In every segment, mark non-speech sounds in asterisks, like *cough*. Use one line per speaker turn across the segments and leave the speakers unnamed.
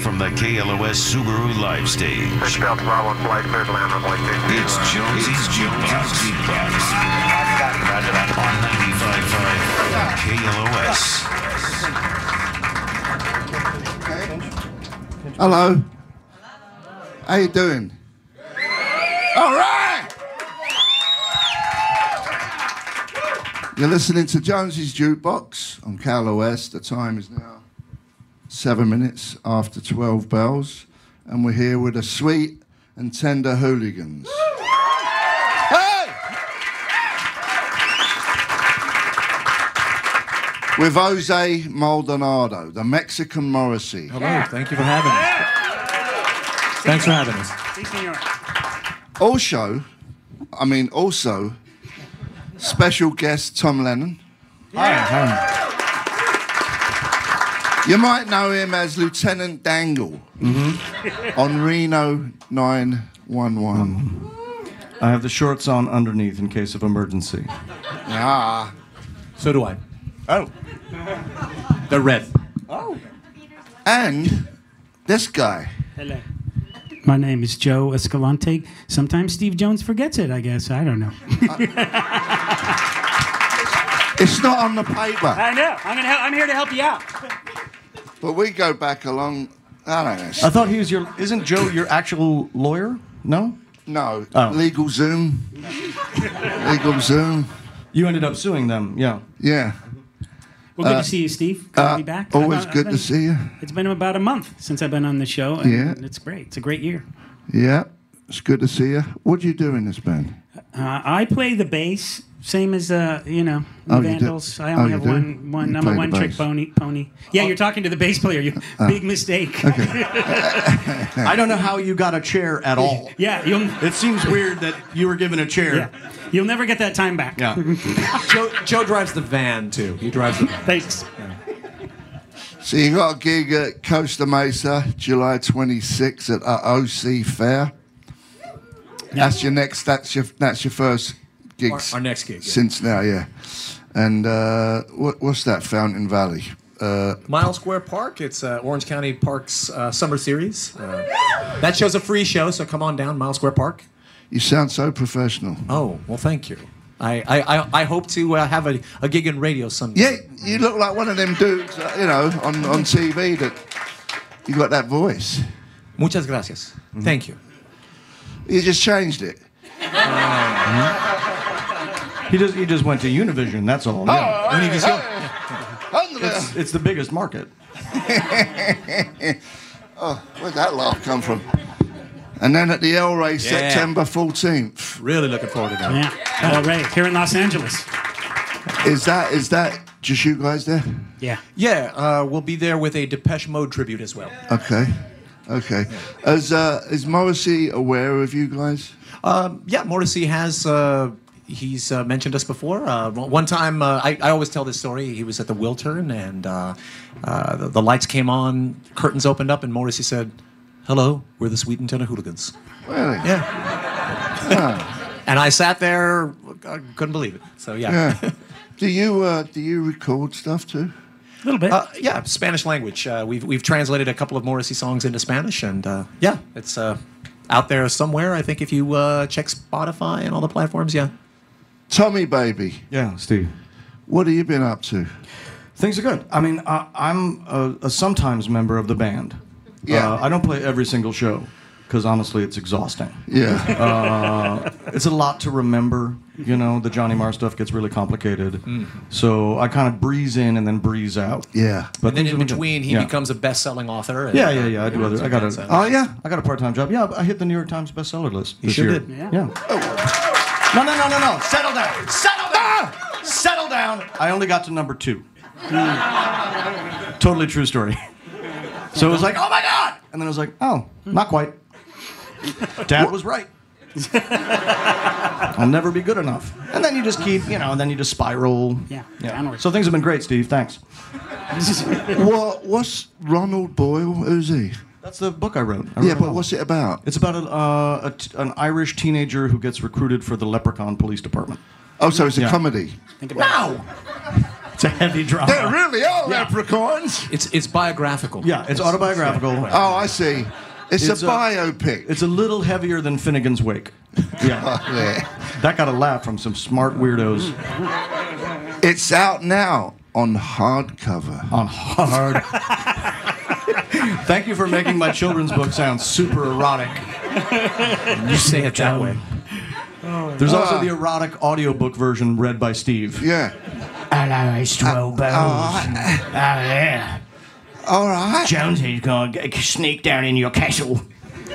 to you from the KLOS Subaru Live Stage.
Delta Bravo flight clear to land runway 52.
It's Jonesy's Jukebox. On 95.5 KLOS.
Hello. How you doing? All right. You're listening to Jonesy's Jukebox on KLOS. The time is now seven minutes after 12 bells, and we're here with the sweet and tender hooligans. Hey! With Jose Maldonado, the Mexican Morrissey.
Hello, thank you for having us. Thanks for having us.
Also, I mean, also, special guest Tom Lennon. You might know him as Lieutenant Dangle on Reno 911.
I have the shorts on underneath in case of emergency.
Ah.
So do I.
Oh.
They're red. Oh.
And this guy.
Hello. My name is Joe Escalante. Sometimes Steve Jones forgets it, I guess. I don't know. *laughs*
It's not on the paper,
I know. I'm gonna. Help, I'm here to help you out.
But we go back along. I don't know.
I thought he was your. Isn't Joe your actual lawyer? No.
No,
Oh.
legal Zoom. legal Zoom.
You ended up suing them. Yeah.
Yeah.
Well, good to see you, Steve. Good to be back.
Uh, Always
I've- I've
good to see you.
It's been about a month since I've been on the show, and
Yeah.
it's great. It's a great year.
Yeah. It's good to see you. What do you do in this band?
Uh, I play the bass, same as uh, you know
Oh, you?
Vandals. I
Oh,
only
you
have
do?
one. One.
You
I'm a one-trick.
Oh.
pony. Pony. Yeah, you're talking to the bass player. You big mistake. *laughs* Okay. *laughs*
I don't know how you got a chair at all. *laughs*
yeah, you'll.
It seems weird that you were given a chair.
Yeah, you'll never get that time back.
Yeah.
Joe, Joe drives the van too. He drives the van.
Thanks.
So you got a gig at Costa Mesa, July 26th at uh, OC Fair. That's your next. That's your. That's your first gig.
Our- our next gig, yeah.
Since now, yeah. And uh, what, what's that? Fountain Valley. Uh,
Mile Square Park. It's uh, Orange County Park's uh, summer series. Uh, that show's a free show, so come on down, Mile Square Park.
you sound so professional.
Oh, well, thank you. I, I, I, I hope to uh, have a, a gig in radio someday.
Yeah, you look like one of them dudes, uh, you know, on, on TV that you got that voice.
Muchas gracias. Thank you.
You just changed it.
He just he just went to Univision. That's all. Yeah.
Univision.
It's, it's the biggest market. *laughs*
oh, Where'd that laugh come from? And then at the El Rey, September 14th.
Really looking forward to that.
Yeah. All right. Here in Los Angeles.
Is that is that just you guys there?
Yeah.
Yeah, uh, we'll be there with a Depeche Mode tribute as well.
Okay, okay. Is uh, is Morrissey aware of you guys?
Um, yeah, Morrissey has. Uh, he's uh, mentioned us before. Uh, one time, uh, I, I always tell this story. He was at the Wiltern, and uh, uh, the, the lights came on, curtains opened up, and Morrissey said, "Hello, we're the Sweet and Tender Hooligans."
Really?
Yeah. And I sat there, I couldn't believe it. So yeah,
Yeah. do you uh, do you record stuff too?
A little bit.
Uh, yeah, Spanish language. Uh, we've we've translated a couple of Morrissey songs into Spanish, and uh, yeah, it's uh, out there somewhere. I think if you uh, check Spotify and all the platforms, yeah.
Tommy baby,
Yeah, Steve.
what have you been up to?
Things are good. I mean, I, I'm a, a sometimes member of the band.
Yeah.
Uh, I don't play every single show because honestly, it's exhausting.
Yeah. *laughs*
It's a lot to remember. You know, the Johnny Marr stuff gets really complicated. So I kind of breeze in and then breeze out.
yeah.
But
And then in
have been good.
between, he
Yeah.
becomes a best-selling author. and,
Yeah,
uh,
yeah, yeah. I do other. I got a.
Oh yeah.
I got a part-time job. Yeah, I hit the New York Times bestseller list.
You sure
year.
did.
Yeah.
Yeah. No, no, no, no, no. Settle down. Settle down. Settle down. I only got to number two. totally true story. So it was like, oh my god, and then I was like, oh, not quite. Dad was right. I'll never be good enough. And then you just keep, you know, and then you just spiral.
Yeah, downward.
So things have been great, Steve. Thanks. *laughs*
What what's Ronan Boyle? Who's he?
That's the book I wrote. I wrote
Yeah,
a
but what's it about?
It's about a, uh, a t- an Irish teenager who gets recruited for the Leprechaun Police Department.
Oh, so it's a
Yeah.
comedy.
Think about
No! It's a heavy drama.
They really are leprechauns.
It's it's biographical.
Yeah, it's autobiographical.
Oh, I see. It's,
It's
a,
a-
biopic.
It's a little heavier than Finnegan's Wake. Yeah, *laughs* oh,
Yeah.
that got a laugh from some smart weirdos
It's out now on hardcover.
on hard. *laughs* Thank you for making my children's book sound super erotic.
You say it that way.
Um, there's also the erotic audiobook version read by Steve.
Yeah.
Hello, it's 12 uh, bells.
Oh,
Oh, yeah.
All right.
Jonesy's gonna sneak down in your castle. *laughs*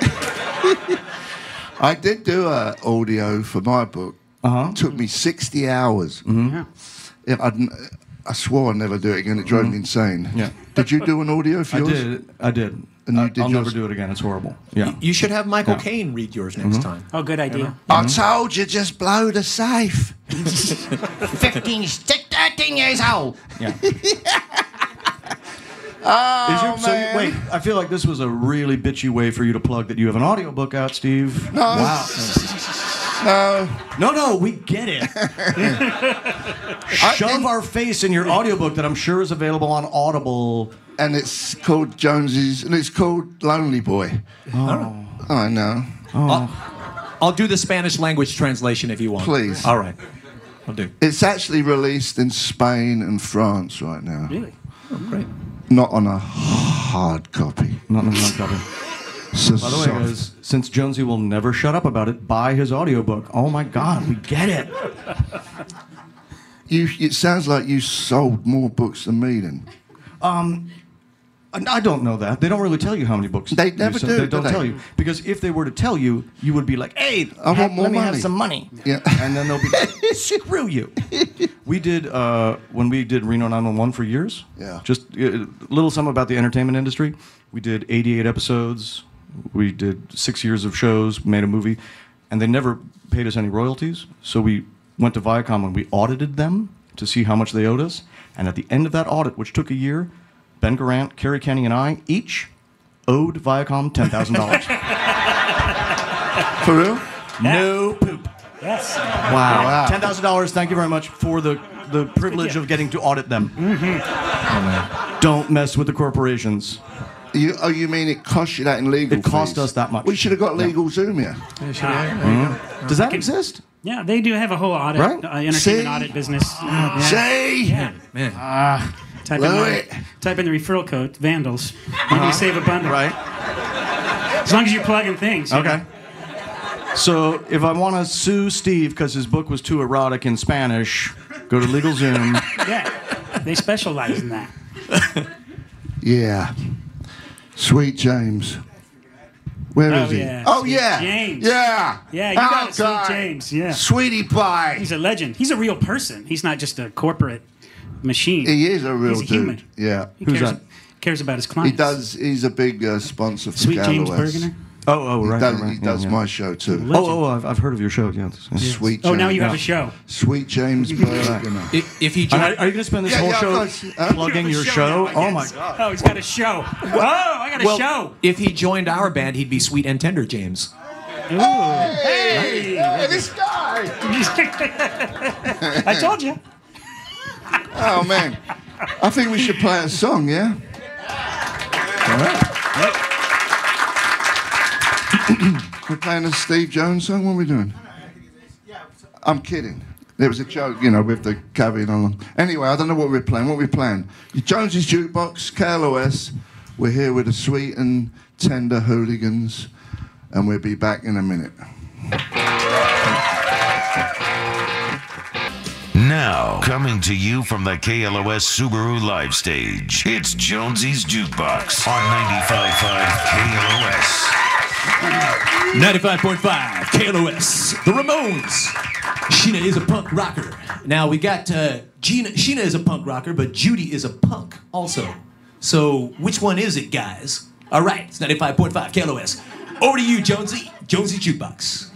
I did do a audio for my book.
Uh-huh.
It took me 60 hours. Mm-hmm. Yeah, I'd, n- I swore I'd never do it again. It drove me insane.
Mm-hmm. Yeah.
Did you do an audio for
I
yours?
did. I did.
And you
I,
did
I'll
yours?
never do it again. It's horrible. Yeah.
You should have Michael
Yeah.
Caine read yours next time.
Oh, good idea.
I told you, just blow the safe. *laughs*
15, 13 years old.
Yeah. *laughs*
Oh,
Is your, so you,
man.
wait, I feel like this was a really bitchy way for you to plug that you have an audiobook out, Steve.
No.
Wow.
No.
No, no, we get it. *laughs* Shove
think-
our face in your audiobook that I'm sure is available on Audible.
And it's called Jonesy's, and it's called Lonely Boy. Oh. oh I know. Oh.
I'll do the Spanish language translation if you want.
Please.
All right. I'll do.
It's actually released in Spain and France right now.
Really?
Oh, great.
Not on a hard copy.
Not in a hard copy.
So
By the way, guys, since Jonesy will never shut up about it, buy his audiobook. Oh my God, we get it.
You, it sounds like you sold more books than me then.
Um, I don't know that. They don't really tell you how many books.
They never do,
They
do
don't
they?
tell you because if they were to tell you, you would be like, "Hey,
I
have-
want more
let me
money."
have some money."
Yeah. *laughs*
and then they'll be like, *laughs* "Screw you." We did uh, when we did Reno 911 for years.
Yeah.
Just a little something about the entertainment industry. We did 88 episodes. We did six years of shows. Made a movie, and they never paid us any royalties. So we went to Viacom and we audited them to see how much they owed us. And at the end of that audit, which took a year, Ben Garant, Kerri Kenney, and I each owed Viacom ten thousand dollars. *laughs*
For real?
no poop.
Yes.
Wow.
Wow.
Ten thousand dollars. Thank you very much for the the privilege of getting to audit them. Mm-hmm. Oh, Don't mess with the corporations.
You, oh, you mean it cost you that in legal
It cost
fees?
us that much.
We should have got legal Zoom here. Mm-hmm.
Does that exist?
Yeah, they do have a whole audit,
Right.
uh, entertainment
See?
audit business. Ah. Yeah.
See?
Yeah.
Man. Ah.
Type, in the, type in the referral code, Vandals. Uh-huh. Maybe you save a bundle.
Right.
As long as you're plugging things.
Okay.
know.
So if I want to sue Steve because his book was too erotic in Spanish, go to LegalZoom. *laughs*
Yeah. They specialize in that.
Yeah. Sweet James. Where oh, is
Oh,
he?
yeah.
Oh,
Sweet
yeah.
James.
Yeah.
Yeah, you got
Oh,
it, Sweet James, yeah.
Sweetie pie.
He's a legend. He's a real person. He's not just a corporate machine.
He is a real
He's a
dude.
human.
Yeah.
He
Who's
cares,
that?
cares about his clients.
He does. He's a big uh, sponsor for
Sweet James
Gallo
Bergener.
Oh, oh,
He
right.
does,
right, right.
he
Yeah,
does
yeah.
my show too.
Oh, oh, I've, I've heard of your show. Yeah.
Sweet.
Oh, now you have a show.
Sweet James *laughs* Bergener.
If, if he
And
joined,
are, are you going to spend this
Yeah,
whole
yeah, of
show
course. Huh?
plugging
You
your
have a
show?
now, I
oh my
guess.
god!
Oh, he's got a show. Oh, I got a
well,
show.
if he joined our band, he'd be Sweet and Tender James.
Ooh.
Hey, hey, this guy. *laughs*
I told you.
Oh man, I think we should play a song. Yeah.
All right.
We're playing a Steve Jones song. What are we doing? I'm kidding. There was a joke, you know, with the caveat on. Anyway, I don't know what we're playing. What we're playing? Jones's Jukebox, KLOS. We're here with the sweet and tender hooligans, and we'll be back in a minute.
Now, coming to you from the KLOS Subaru live stage, it's Jonesy's Jukebox on 95.5 KLOS.
95.5 KLOS, the Ramones. Sheena is a punk rocker. Now we got uh, Gina. Sheena is a punk rocker, but Judy is a punk also. So which one is it, guys? All right, it's 95.5 KLOS. Over to you, Jonesy. Jonesy Jukebox.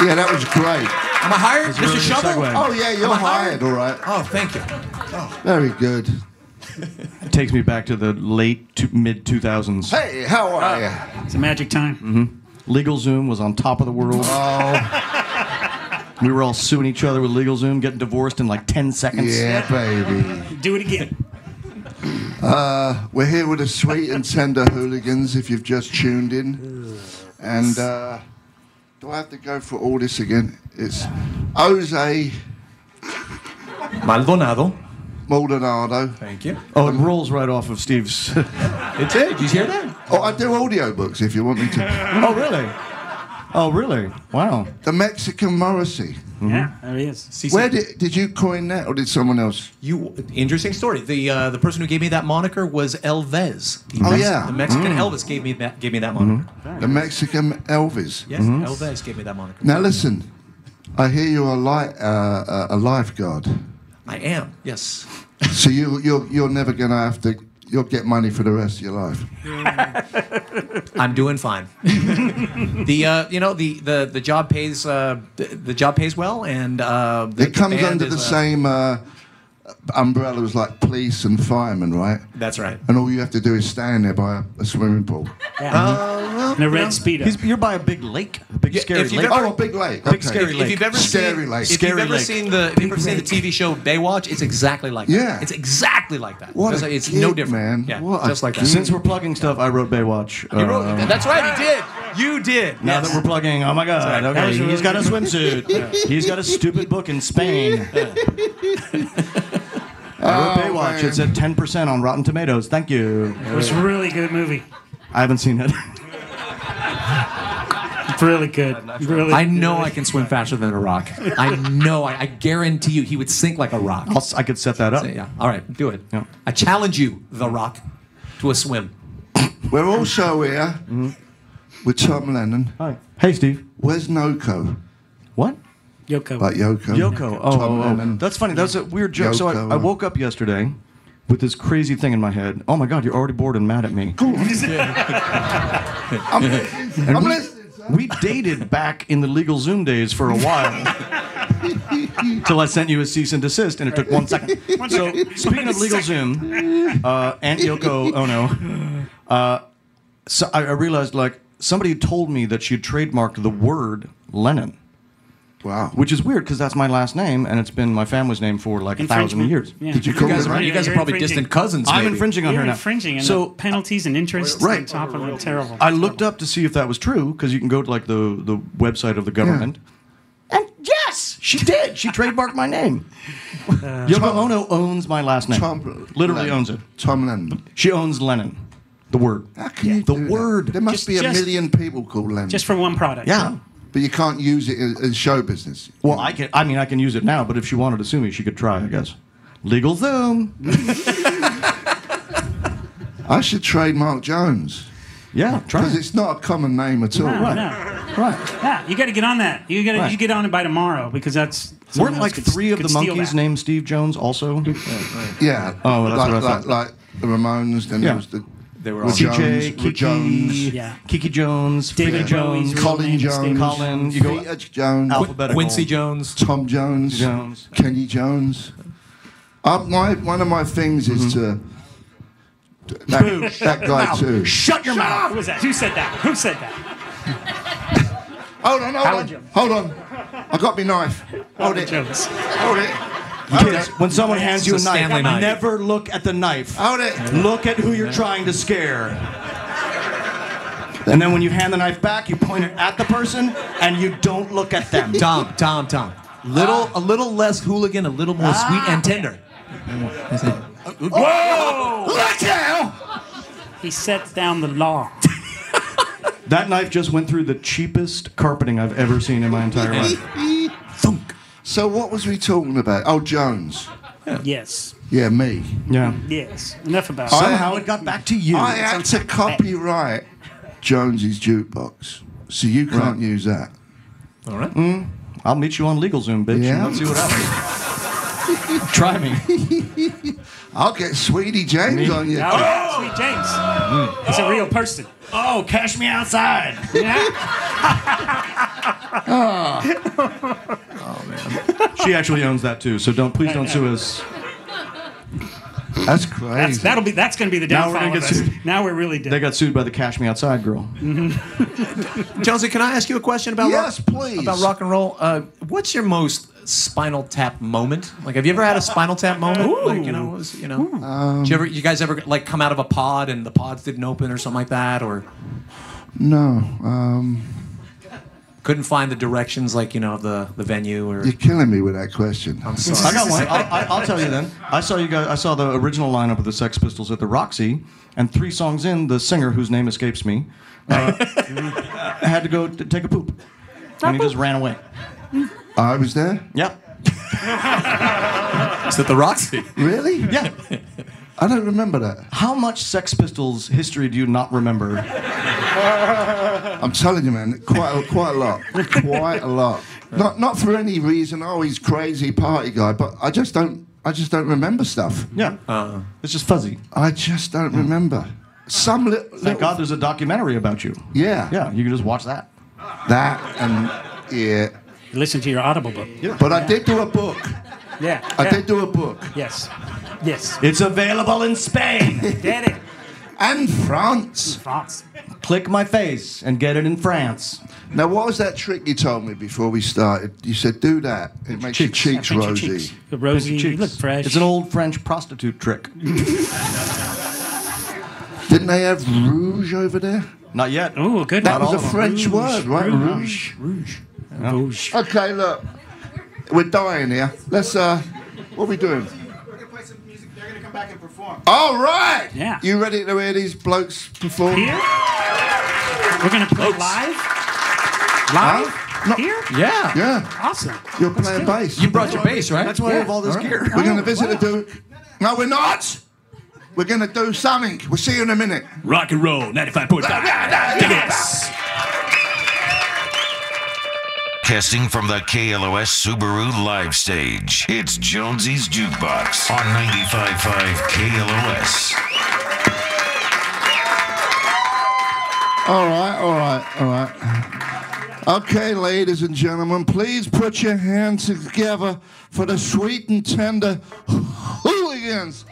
Yeah, that was great.
Am I hired, Mr.
really
Shovel?
Oh yeah, you're
Am hired?
hired. All right.
Oh, thank you. Oh.
Very good.
It takes me back to the late to mid 2000s.
Hey, how are uh, you?
It's a magic time. Mm-hmm.
Legal Zoom was on top of the world.
Oh.
We were all suing each other with LegalZoom, getting divorced in like 10 seconds.
Yeah, baby.
Do it again.
Uh, we're here with the sweet and tender hooligans. If you've just tuned in, and uh, do I have to go for all this again? It's Jose
Maldonado.
Maldonado.
Thank you.
Oh, it rolls right off of Steve's. *laughs*
It did. Did you hear that?
Oh, I do audiobooks if you want me to.
oh, really? Oh, really? Wow.
The Mexican Morrissey.
Yeah, there he is.
CC.
Where did did you coin that, or did someone else?
You interesting story. The uh, the person who gave me that moniker was Elvez. The
Oh, yeah.
the Mexican Elvis gave me that gave me that moniker.
The Mexican Elvis.
Yes, Elvez gave me that moniker.
Now listen, I hear you're a, li- uh, uh, a lifeguard,
I am. Yes.
so you you're you're never gonna have to. You'll get money for the rest of your life.
I'm doing fine. *laughs* the uh, you know the the the job pays uh, the, the job pays well, and uh, the,
It comes
the
under the
uh,
same uh, umbrellas like police and firemen, right?
That's right.
And all you have to do is stand there by a, a swimming pool.
Yeah. and a red speedo.
He's, you're by a big lake, a big
Yeah,
scary
if you've
lake.
ever-
Oh, a big lake.
Big
okay.
scary
If,
lake.
if you've ever
Scary
seen,
lake.
if
Scary
you've ever
lake.
seen the, if you've ever seen the TV show Baywatch, it's exactly like that.
Yeah.
it's exactly like that.
What
It's,
a
it's no
gig,
different,
man.
Yeah,
What a
just like that.
gig.
Since we're plugging stuff, I wrote Baywatch.
You wrote-
Um,
that's right, you did. You did.
now
yes.
that we're plugging, oh my God,
Sorry. That
okay,
was a
he's
really
got a swimsuit. *laughs* He's got a stupid book in Spain. I wrote oh, Baywatch.
man.
It's at 10% on Rotten Tomatoes. Thank you.
It was a really good movie.
I haven't seen it.
It's really good. Really.
I know
good.
I can swim faster than a rock. I know. I, I guarantee you, he would sink like a rock.
I'll, si could set that up.
Yeah. All right, do it.
Yeah.
I challenge you, The Rock, to a swim.
We're also here mm-hmm. with Tom Lennon.
Hi. Hey, Steve.
Where's Noko?
What?
Yoko.
Like Yoko.
Yoko. Oh,
Tom
oh, oh.
Lennon.
that's funny. That was a weird joke. so
Yoko.
I, I woke up yesterday with this crazy thing in my head. Oh my God, you're already bored and mad at me. *laughs* *laughs*
I'm, I'm
we,
listening.
we dated back in the legal Zoom days for a while. *laughs* Till I sent you a cease and desist, and it took one second. so, speaking of legal Zoom, uh, Aunt Yoko Ono, uh, so I, I realized like somebody told me that she had trademarked the word Lennon,
Wow.
which is weird because that's my last name, and it's been my family's name for like a thousand years.
Yeah.
Did you
You guys,
it
are,
right?
you guys are probably
infringing.
distant cousins.
I'm infringing on
You're
her now.
infringing, and
so
penalties and interest
Right.
on top of it, terrible.
I looked up to see if that was true because you can go to like the, the website of the government. And yes, she did. She trademarked my name. Uh, Yoko Ono owns my last name.
Tom
Literally
Lennon.
owns it.
Tom Lennon.
She owns Lennon. The word.
How can you
The
do that?
word.
There must
Just-
be a
just-
million people called Lennon.
Just for one product.
Yeah.
But you can't use it in, in show business.
Well, I can. I mean, I can use it now, but if she wanted to sue me, she could try. I guess. Legal Zoom. *laughs*
I should trademark Jones
Yeah, try.
because
it.
it's not a common name at all.
No,
Right.
no.
Right.
Yeah, you got to get on that. You got to
Right.
you get on it by tomorrow because that's
Weren't like
could-
three of the monkeys
that.
named Steve Jones also?
Yeah.
Oh, well, that's
like,
what I
like,
thought.
like the Ramones. Then
Yeah.
there was the
They were
With
all
Jones,
CJ, Kiki,
Jones.
Yeah.
Kiki Jones,
David
Frida
Bowie's
Jones,
Colin
name
Jones,
Colin. You go
Peter Jones,
alphabetical.
Quincy Jones.
Tom Jones,
Jones.
Kenny Jones. Uh, my one of my things is to that, that guy too.
Shut your mouth.
Who was that? Who said that? Who said that?
Hold on, hold
Howard
on,
Jones.
hold on. I got my knife. Hold it,
Jones.
hold it,
Kids, when someone hands you a
a
knife,
knife.
never look at the knife. Look at who you're trying to scare. And then when you hand the knife back, you point it at the person and you don't look at them.
Tom, Tom, Tom. Little, ah. a little less hooligan, a little more sweet and ah. tender. Whoa!
Look out!
He sets down the law. *laughs*
That knife just went through the cheapest carpeting I've ever seen in my entire life.
Thunk. So what was we talking about? Oh, Jones.
Yes.
Yeah, me.
Yeah.
Yes. Enough about
I-
it.
Somehow it got back to you.
I had to copyright Jones's jukebox, so you can't use that.
All right. Hmm?
I'll meet you on LegalZoom, bitch.
Yeah?
and Let's see what happens. *laughs* Try me.
I'll get Sweetie James on you.
Oh, Sweet James. He's a real person.
Oh, cash me outside. *laughs* Ah. She actually owns that too, so don't please don't sue us.
That's crazy.
That's, that'll be. That's going to be the
Now we're
downfall
gonna
of
get
us.
sued.
Now we're really dead.
They got sued by the Cash Me Outside girl. *laughs*
Jonesy, can I ask you a question about
Yes,
rock,
please.
about rock and roll? Uh, what's your most Spinal Tap moment? Like, have you ever had a Spinal Tap moment? Like, you know, was, you know,
Um,
Did you ever, you guys ever like come out of a pod and the pods didn't open or something like that, or
no. Um,
couldn't find the directions, like you know, of the the venue or?
you're killing me with that question.
I'm sorry.
I got one. I'll, I- I'll tell you then. I saw you guys. I saw the original lineup of the Sex Pistols at the Roxy, and three songs in, the singer whose name escapes me uh, *laughs* had to go t- take a poop, and he just ran away.
I was there.
Yep.
Is it the Roxy?
Really?
Yeah. *laughs*
I don't remember that.
How much Sex Pistols history do you not remember?
I'm telling you, man, quite a, quite a lot, quite a lot. Not not for any reason. Oh, he's crazy party guy, but I just don't. I just don't remember stuff.
Yeah. Uh-huh. it's just fuzzy.
I just don't remember. Some li-
Thank
little,
God there's a documentary about you.
yeah,
Yeah, you can just watch that.
that and yeah.
Listen to your Audible book. Yeah.
But I did do a book.
Yeah.
I
yeah.
did do a book.
Yes. Yes.
It's available in Spain. *laughs*
Get it.
And France.
France.
Click my face and get it in France.
Now, what was that trick you told me before we started? You said, do that. It makes your cheeks
Pinch your
rosy.
cheeks. Rosy, you look fresh.
It's an old French prostitute trick. *laughs*
Didn't they have rouge over there?
Not yet.
Oh, good.
That
Not
was a
all of them.
French
Rouge,
word, right?
rouge.
Rouge.
Rouge.
Okay, look. We're dying here. Let's, uh, what are we doing? All right.
Yeah.
You ready to hear these blokes perform?
Here? We're going to play live? Live?
No.
Here?
Yeah.
Yeah.
Awesome.
You're playing bass.
You brought your bass, right?
That's why I have all this gear.
We're going to
Oh,
visit
wow.
a dude. No, we're not. We're going to do something. We'll see you in a minute.
Rock and roll, 95.5. Dig *laughs* this.
Casting from the KLOS Subaru live stage, it's Jonesy's Jukebox on 95.5 KLOS.
All right, all right, all right. Okay, ladies and gentlemen, please put your hands together for the sweet and tender hooligans.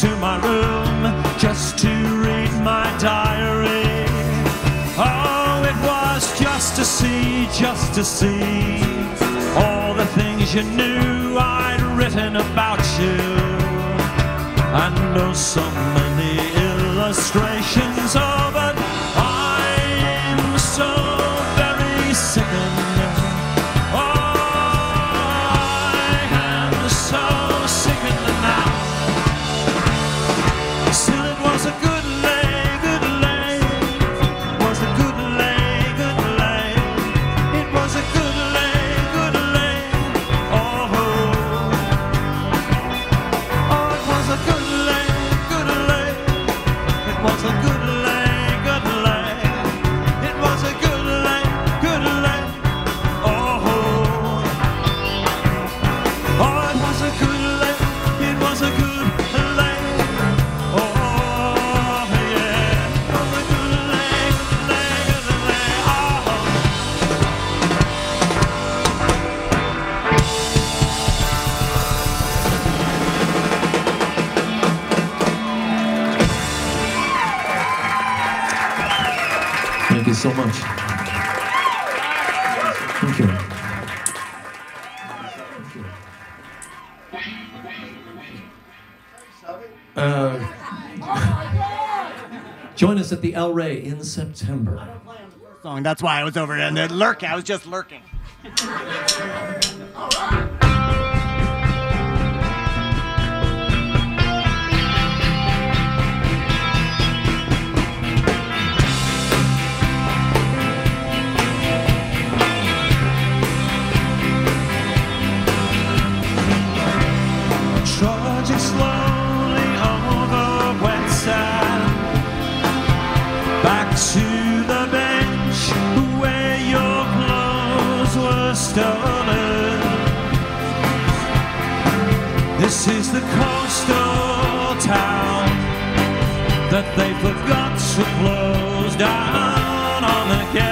to my room just to read my diary. Oh, it was just to see, just to see all the things you knew I'd written about you. I know so many illustrations of.
at the El Rey in September.
Song. That's why I was over in the lurk. I was just lurking. *laughs*
This is the coastal town that they forgot to close down on the.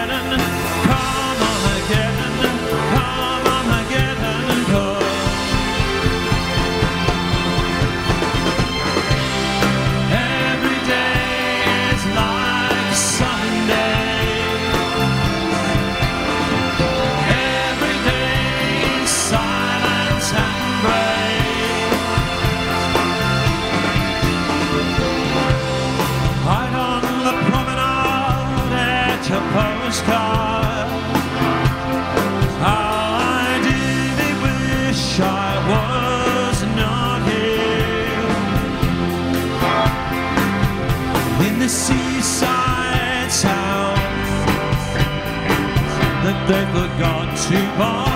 they've gone too far.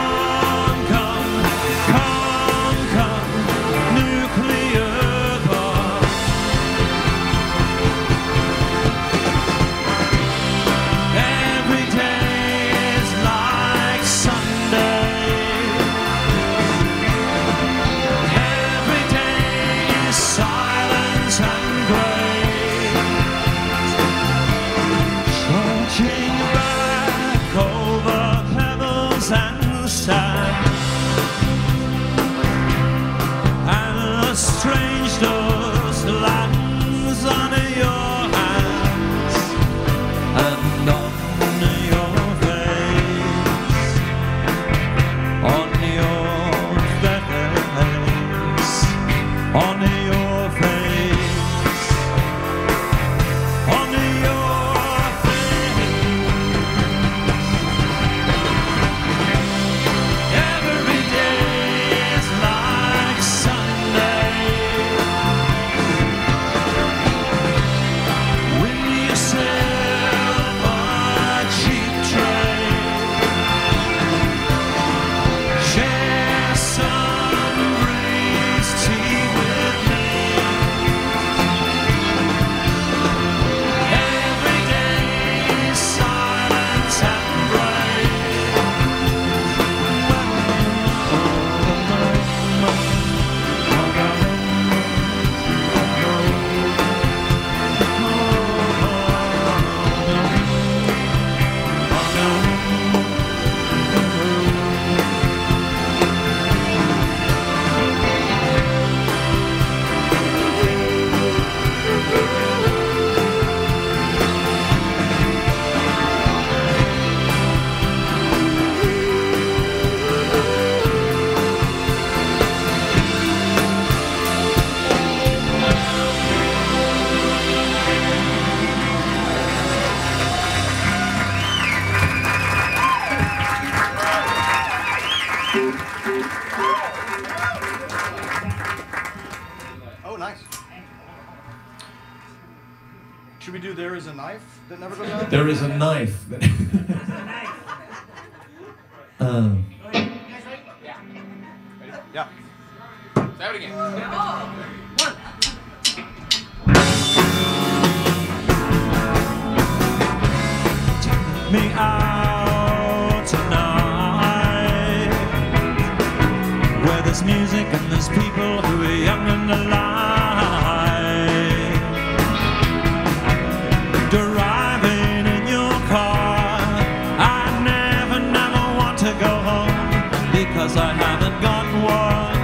Because I haven't got one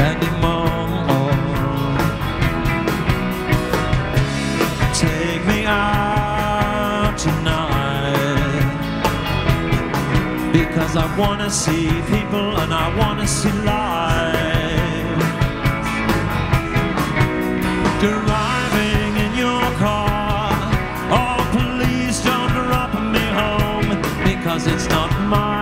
anymore. Take me out tonight Because I wanna see people and I wanna see life. Driving in your car Oh please don't drop me home Because it's not my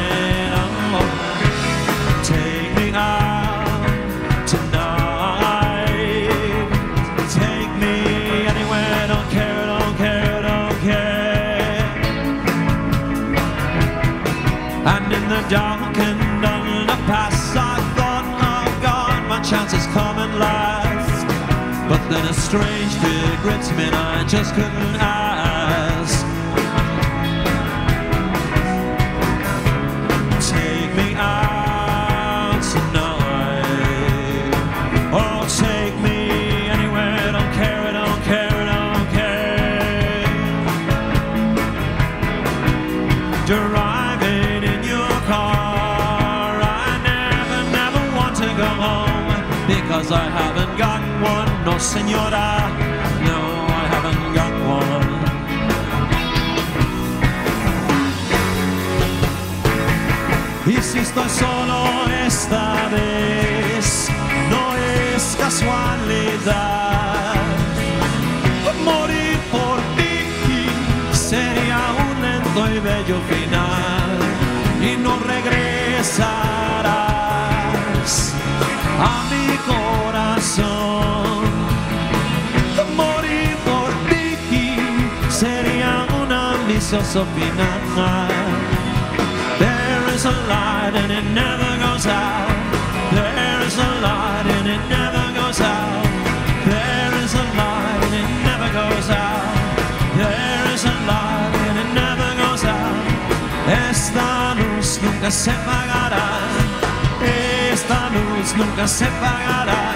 strange me, and I just couldn't ask. No, senora, no, I haven't got one. Y si estoy solo esta vez, no es casualidad. Morir por ti sería un lento y bello final. Y no regresarás a final. There is a light and it never goes out. There is a light and it never goes out. There is a light and it never goes out. There is a light and it never goes out. Esta luz nunca se apagará. Esta luz nunca se apagará.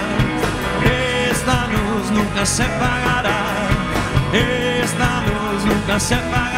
Esta luz nunca se apagará. Esta luz nunca se apagará.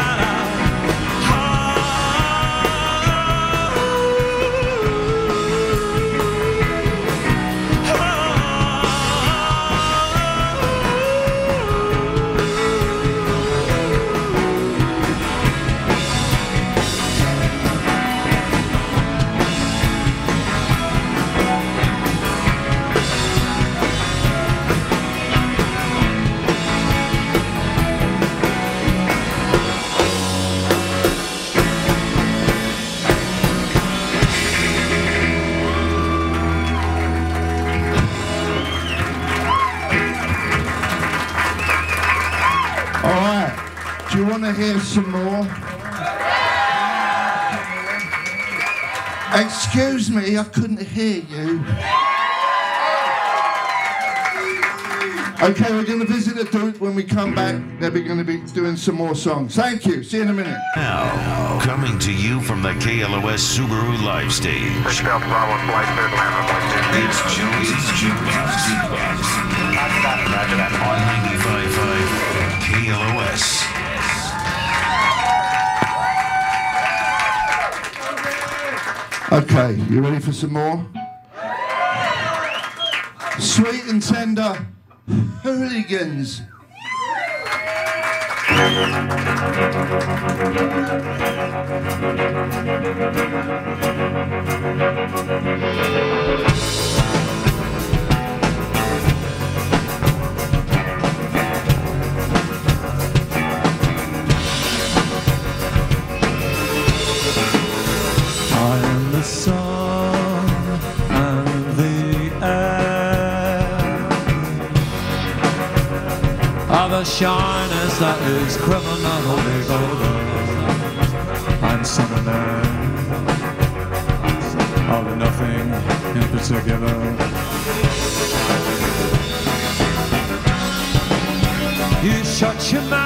Do you want to hear some more? Excuse me, I couldn't hear you. Okay, we're going to visit the Duke when we come back. They're going to be doing some more songs. Thank you. See you in a minute.
Now, coming to you from the KLOS Subaru live stage.
Six Delta Bravo flight cleared to land on flight 2.
It's Jonesy's Jukebox. On 95.5 KLOS.
Okay, you ready for some more? Sweet and tender hooligans.
a shyness that is criminal is over. I'm some man of nothing in particular. You shut your mouth.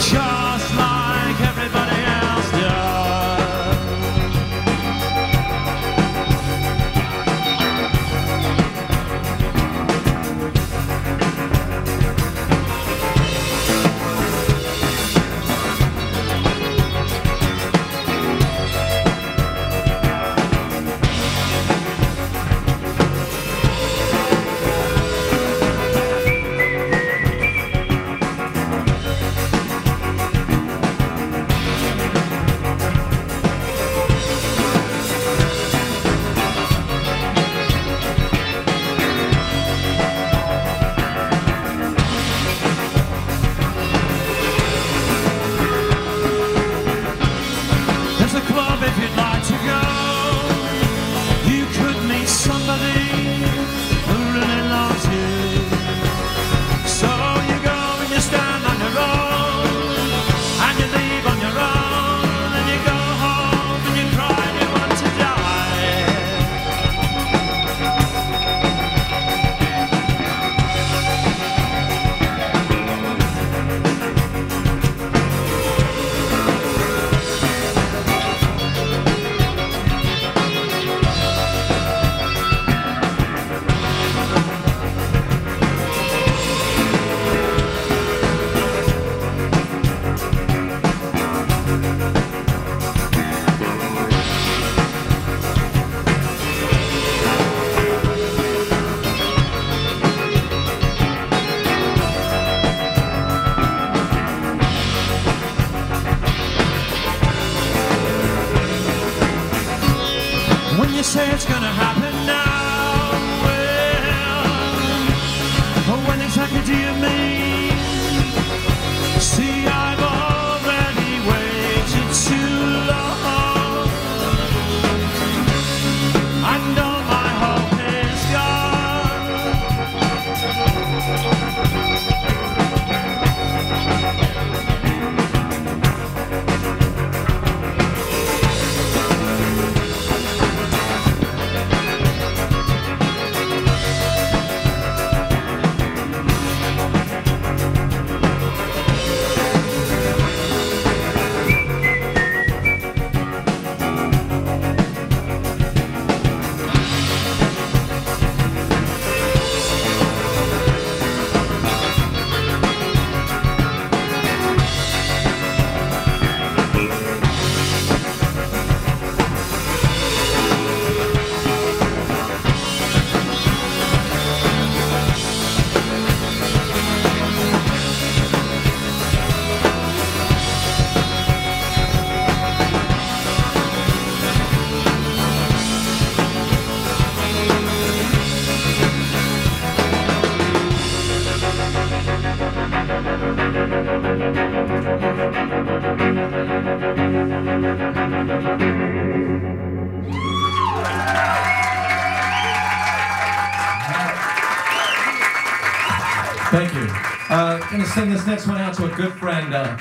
Charge.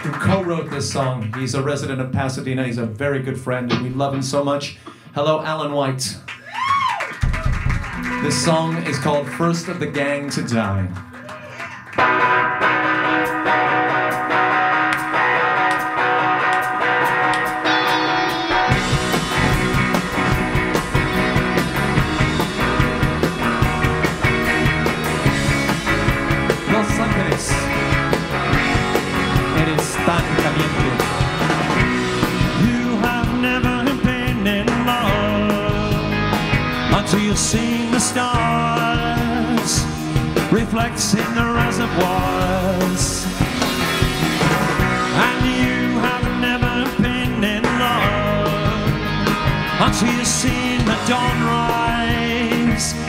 Who
co-wrote this song. He's a resident of Pasadena. He's a very good friend, and we love him so much. Hello, Alain Whyte. This song is called First of the Gang to Die. Los Ángeles. Eres tan caliente.
You have never been in love until you've seen the stars reflects in the reservoirs. And you have never been in love until you've seen the dawn rise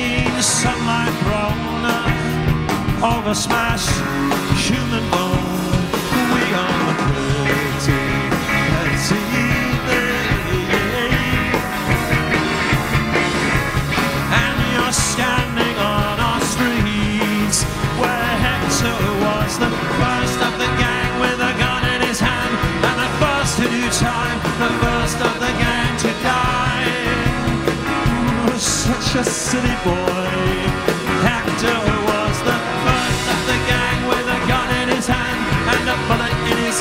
over smashed human bone. We are the pretty, things. And you're standing on our streets where Hector was the first of the gang with a gun in his hand and the first to do time, the first of the gang to die. Such a silly boy. Hector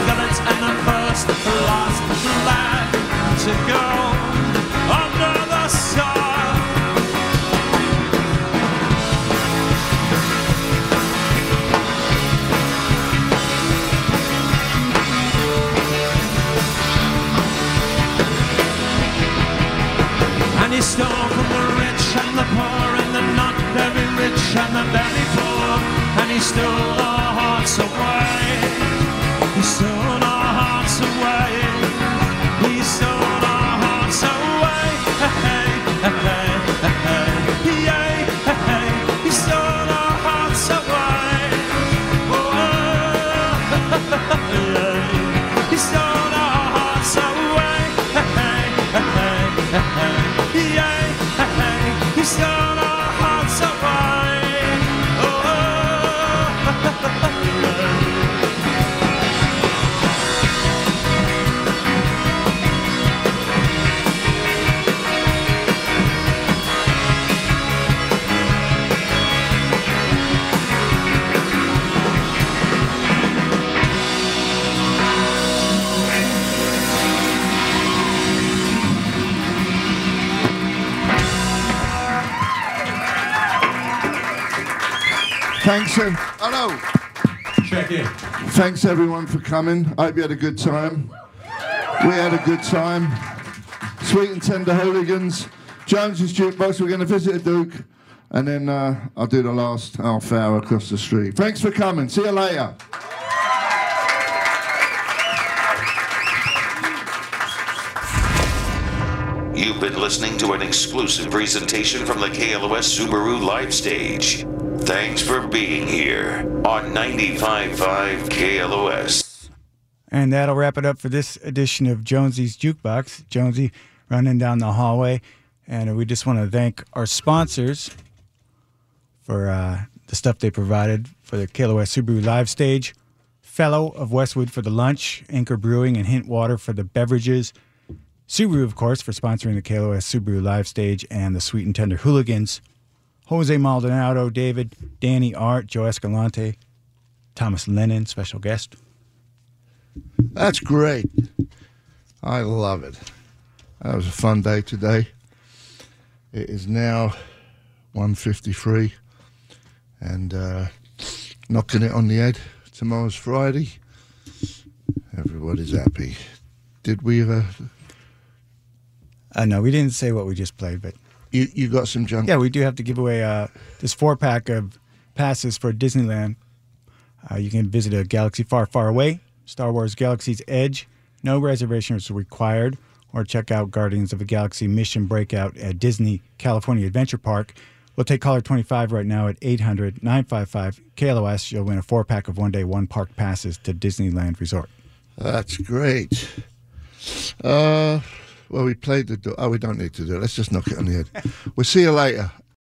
gullet and first, last lad to go under the sun. And he stole from the rich and the poor and the not very rich and the very poor. And he stole our hearts away. Stole our hearts away.
Thanks, ev- hello.
Check in.
Thanks everyone for coming. I hope you had a good time. We had a good time. Sweet and tender hooligans. Jones's jukebox. We're going to visit a Duke, and then uh, I'll do the last half hour across the street. Thanks for coming. See you later.
You've been listening to an exclusive presentation from the KLOS Subaru live stage. Thanks for being here on 95.5 KLOS.
And that'll wrap it up for this edition of Jonesy's Jukebox. Jonesy running down the hallway. And we just want to thank our sponsors for uh, the stuff they provided for the KLOS Subaru live stage. Fellow of Westwood for the lunch, Anchor Brewing and Hint Water for the beverages. Subaru, of course, for sponsoring the KLOS Subaru live stage and the Sweet and Tender Hooligans. Jose Maldonado, David, Danny Art, Joe Escalante, Thomas Lennon, special guest.
That's great. I love it. That was a fun day today. It is now 1.53 and uh, knocking it on the head. Tomorrow's Friday. Everybody's happy. Did we? Uh,
Uh, no, we didn't say what we just played, but
you you got some junk?
yeah, we do have to give away uh, this four pack of passes for Disneyland. Uh, you can visit a galaxy far, far away, Star Wars Galaxy's Edge. No reservations required, or check out Guardians of the Galaxy Mission Breakout at Disney California Adventure Park. We'll take caller 25 right now at 800 955 KLOS. You'll win a four pack of one day, one park passes to Disneyland Resort.
That's great. Uh, well, we played the. Do- oh, we don't need to do it. Let's just knock it on the head. We'll see you later.